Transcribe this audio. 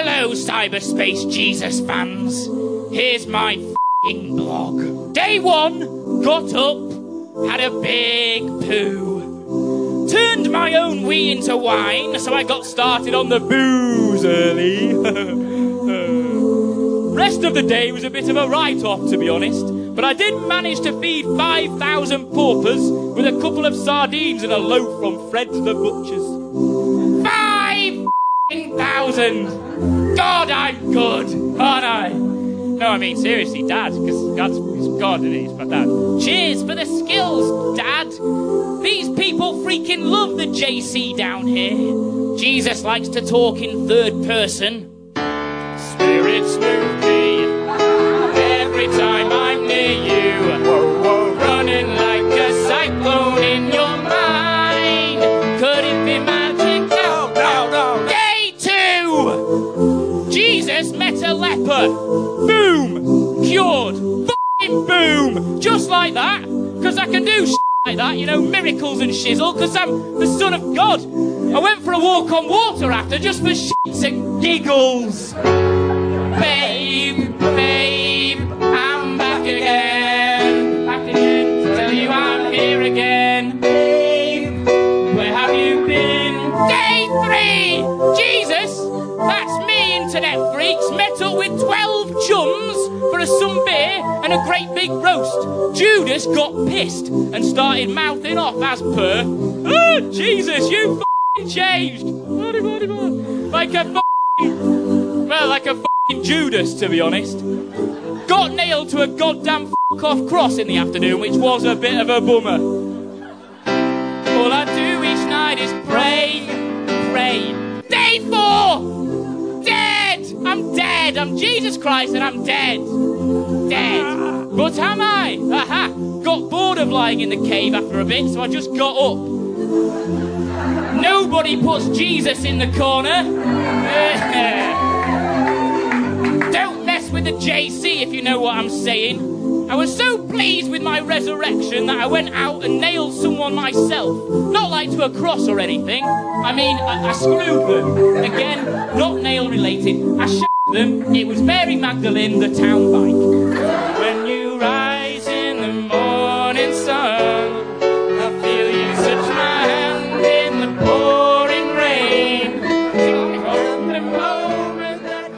Hello, cyberspace Jesus fans. Here's my fing blog. Day one, got up, had a big poo. Turned my own wee into wine, so I got started on the booze early. Rest of the day was a bit of a write off, to be honest, but I did manage to feed 5,000 paupers with a couple of sardines and a loaf from Fred's the Butcher's. Five thousand! God, I'm good, aren't I? No, I mean, seriously, Dad, because God's God and he's my dad. Cheers for the skills, Dad! These people freaking love the JC down here. Jesus likes to talk in third person. Spirits move me Jesus met a leper. Boom! Cured. Fucking boom! Just like that. Because I can do shit like that, you know, miracles and shizzle, because I'm the Son of God. I went for a walk on water after just for shits and giggles. Babe, babe, I'm back again. Back again to tell you I'm here again. Babe, where have you been? Day three! Jesus! That's me, internet met up with 12 chums for a beer and a great big roast. Judas got pissed and started mouthing off as per, Oh, Jesus, you changed! Like a well, like a Judas, to be honest. Got nailed to a goddamn off cross in the afternoon, which was a bit of a bummer. All I do each night is pray, pray. Dead! I'm Jesus Christ and I'm dead! Dead! But am I? Aha! Got bored of lying in the cave after a bit, so I just got up. Nobody puts Jesus in the corner. Don't mess with the JC if you know what I'm saying. I was so pleased with my resurrection that I went out and nailed someone myself. Not like to a cross or anything. I mean, I, I screwed them. Again, not nail related. I them, it was Mary Magdalene the town bike. When you